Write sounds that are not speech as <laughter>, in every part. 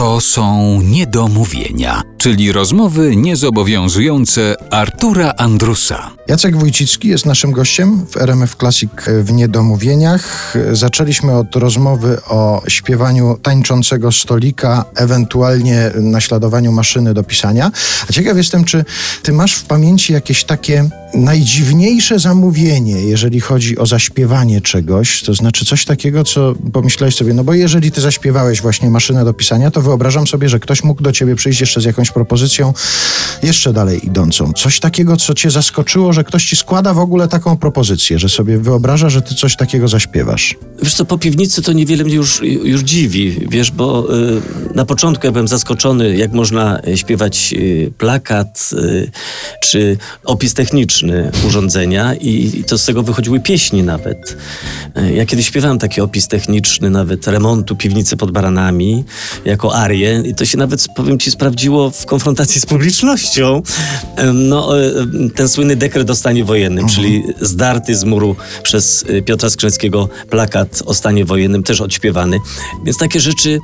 To są niedomówienia, czyli rozmowy niezobowiązujące Artura Andrusa. Jacek Wójcicki jest naszym gościem w RMF Classic w Niedomówieniach. Zaczęliśmy od rozmowy o śpiewaniu tańczącego stolika, ewentualnie naśladowaniu maszyny do pisania. A ciekaw jestem, czy ty masz w pamięci jakieś takie najdziwniejsze zamówienie, jeżeli chodzi o zaśpiewanie czegoś, to znaczy coś takiego, co pomyślałeś sobie, no bo jeżeli ty zaśpiewałeś właśnie maszynę do pisania, to wyobrażam sobie, że ktoś mógł do ciebie przyjść jeszcze z jakąś propozycją jeszcze dalej idącą. Coś takiego, co cię zaskoczyło, że ktoś ci składa w ogóle taką propozycję, że sobie wyobraża, że ty coś takiego zaśpiewasz. Wiesz co, po piwnicy to niewiele mnie już, już dziwi, wiesz, bo y, na początku ja byłem zaskoczony, jak można śpiewać y, plakat y, czy opis techniczny urządzenia i, i to z tego wychodziły pieśni nawet. Y, ja kiedyś śpiewałem taki opis techniczny nawet remontu piwnicy pod Baranami jako arię i to się nawet, powiem ci, sprawdziło w konfrontacji z publicznością. Y, no, y, ten słynny dekret o stanie wojennym, mhm. czyli zdarty z muru przez Piotra Skrzyneckiego plakat o stanie wojennym, też odśpiewany. Więc takie rzeczy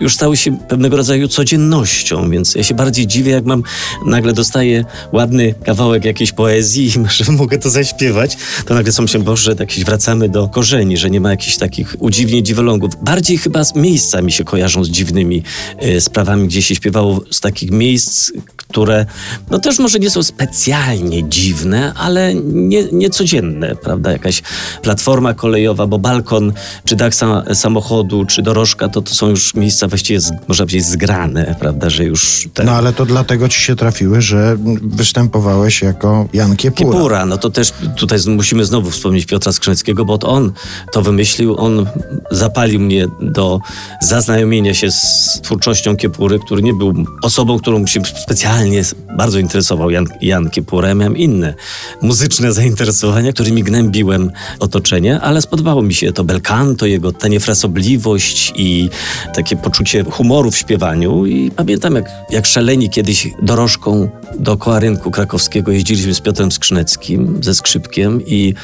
już stały się pewnego rodzaju codziennością, więc ja się bardziej dziwię, jak mam nagle dostaję ładny kawałek jakiejś poezji i <laughs> że mogę to zaśpiewać, to nagle są się, Boże, jakieś wracamy do korzeni, że nie ma jakichś takich udziwnień, dziwolągów. Bardziej chyba z miejsca mi się kojarzą z dziwnymi y, sprawami, gdzie się śpiewało z takich miejsc, które no też może nie są specjalnie dziwne, ale nie, niecodzienne, prawda? Jakaś platforma kolejowa, bo balkon, czy dach samochodu, czy dorożka, to, to są już miejsca właściwie, z, można powiedzieć, zgrane, prawda, że już... No ale to dlatego ci się trafiły, że występowałeś jako Jan Kiepura. Kiepura, no to też tutaj musimy znowu wspomnieć Piotra Skrzyneckiego, bo to on to wymyślił, on zapalił mnie do zaznajomienia się z twórczością Kiepury, który nie był osobą, którą się specjalnie bardzo interesował Jan, Jan Kiepura. Miałem inne muzyczne zainteresowania, którymi gnębiłem otoczenie, ale spodobało mi się to belcanto, jego ta niefrasobliwość i takie poczucie humoru w śpiewaniu. I pamiętam, jak, jak szaleni kiedyś dorożką dookoła rynku krakowskiego jeździliśmy z Piotrem Skrzyneckim, ze skrzypkiem i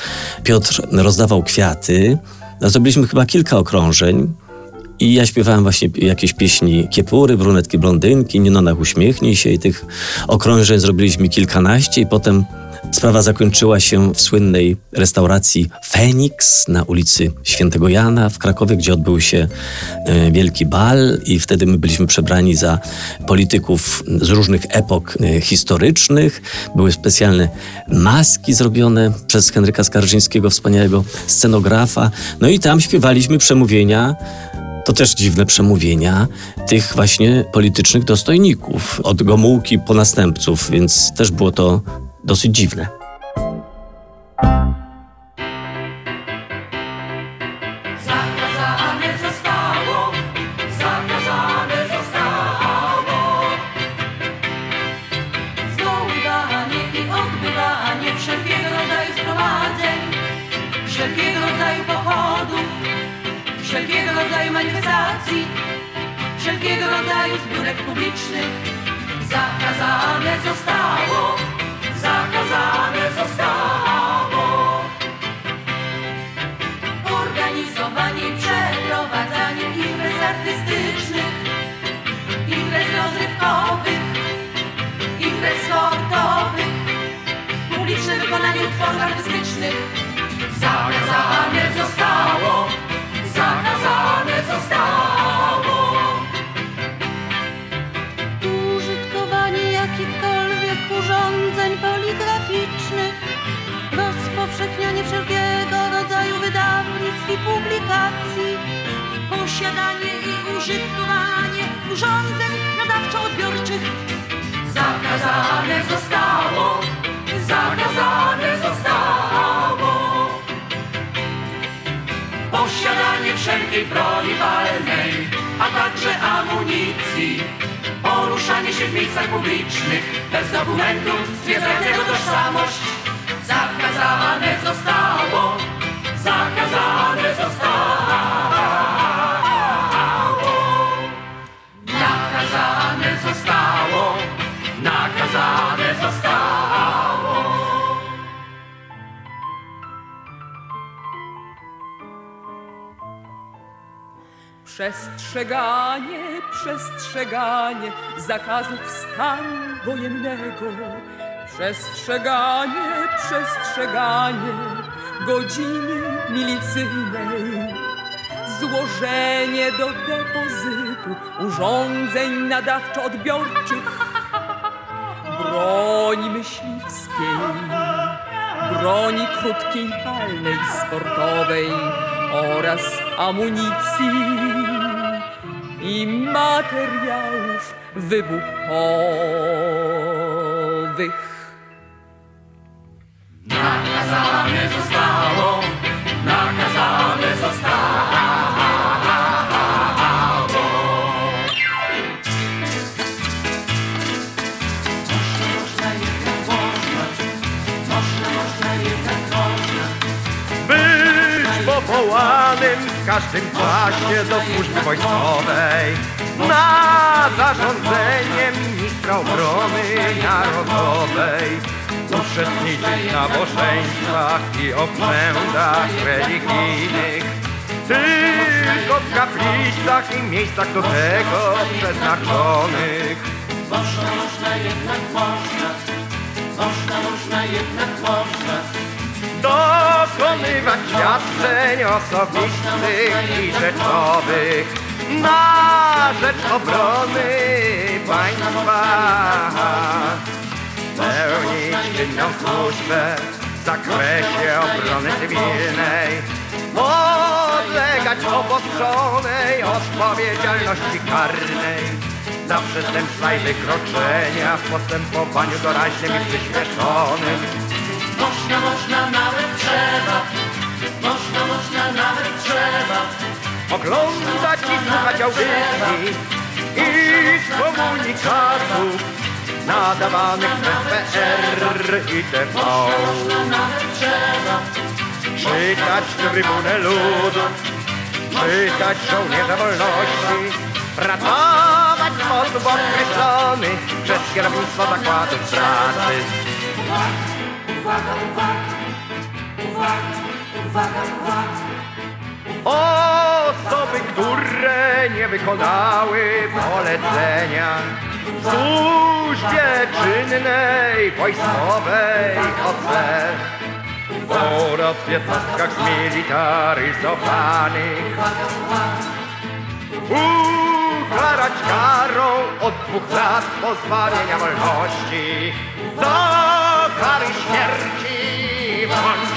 Piotr rozdawał kwiaty. Zrobiliśmy chyba kilka okrążeń. I ja śpiewałem właśnie jakieś pieśni Kiepury, Brunetki, Blondynki, Ninonach uśmiechnij się i tych okrążeń zrobiliśmy kilkanaście i potem Sprawa zakończyła się w słynnej restauracji Feniks na ulicy Świętego Jana w Krakowie, gdzie odbył się e, wielki bal i wtedy my byliśmy przebrani za polityków z różnych epok e, historycznych. Były specjalne maski zrobione przez Henryka Skarżyńskiego, wspaniałego scenografa. No i tam śpiewaliśmy przemówienia to też dziwne przemówienia tych właśnie politycznych dostojników, od Gomułki po następców, więc też było to dosyć dziwne. wszelkiego rodzaju zbiórek publicznych. Zakazane zostało, posiadanie i użytkowanie urządzeń nadawczo-odbiorczych. Zakazane zostało, zakazane zostało. Posiadanie wszelkiej broni palnej, a także amunicji, poruszanie się w miejscach publicznych bez dokumentów stwierdzającego tożsamość Przestrzeganie, przestrzeganie zakazów stanu wojennego. Przestrzeganie, przestrzeganie godziny milicyjnej. Złożenie do depozytu urządzeń nadawczo-odbiorczych. Broni myśliwskiej, broni krótkiej palnej sportowej oraz amunicji i materiałów wybuchowych. Być powołanym w każdym czasie do służby wojskowej na zarządzenie ministra obrony narodowej uczestniczyć w nabożeństwach i obrzędach religijnych tylko w kaplicach i miejscach do tego przeznaczonych Można, można, jednak można. Można, można, jednak można. Świadczeń osobistych i rzeczowych na rzecz obrony państwa. Pełnić czynną służbę w zakresie obrony cywilnej, podlegać obostrzonej odpowiedzialności karnej za przestępstwa i wykroczenia w postępowaniu doraźnym i przyspieszonym. I słuchać audycji i komunikatów nadawanych przez PR i TV. Czytać Trybunę Ludu, czytać żołnierza wolności, pracować w sposób określony przez kierownictwo zakładów pracy. Uwaga, uwaga. Uwaga, uwaga, uwaga. Osoby, wykonały polecenia. W służbie czynnej, wojskowej OC oraz w jednostkach zmilitaryzowanych. Ukarać karą od dwóch lat pozbawienia wolności. Do kary śmierci bądź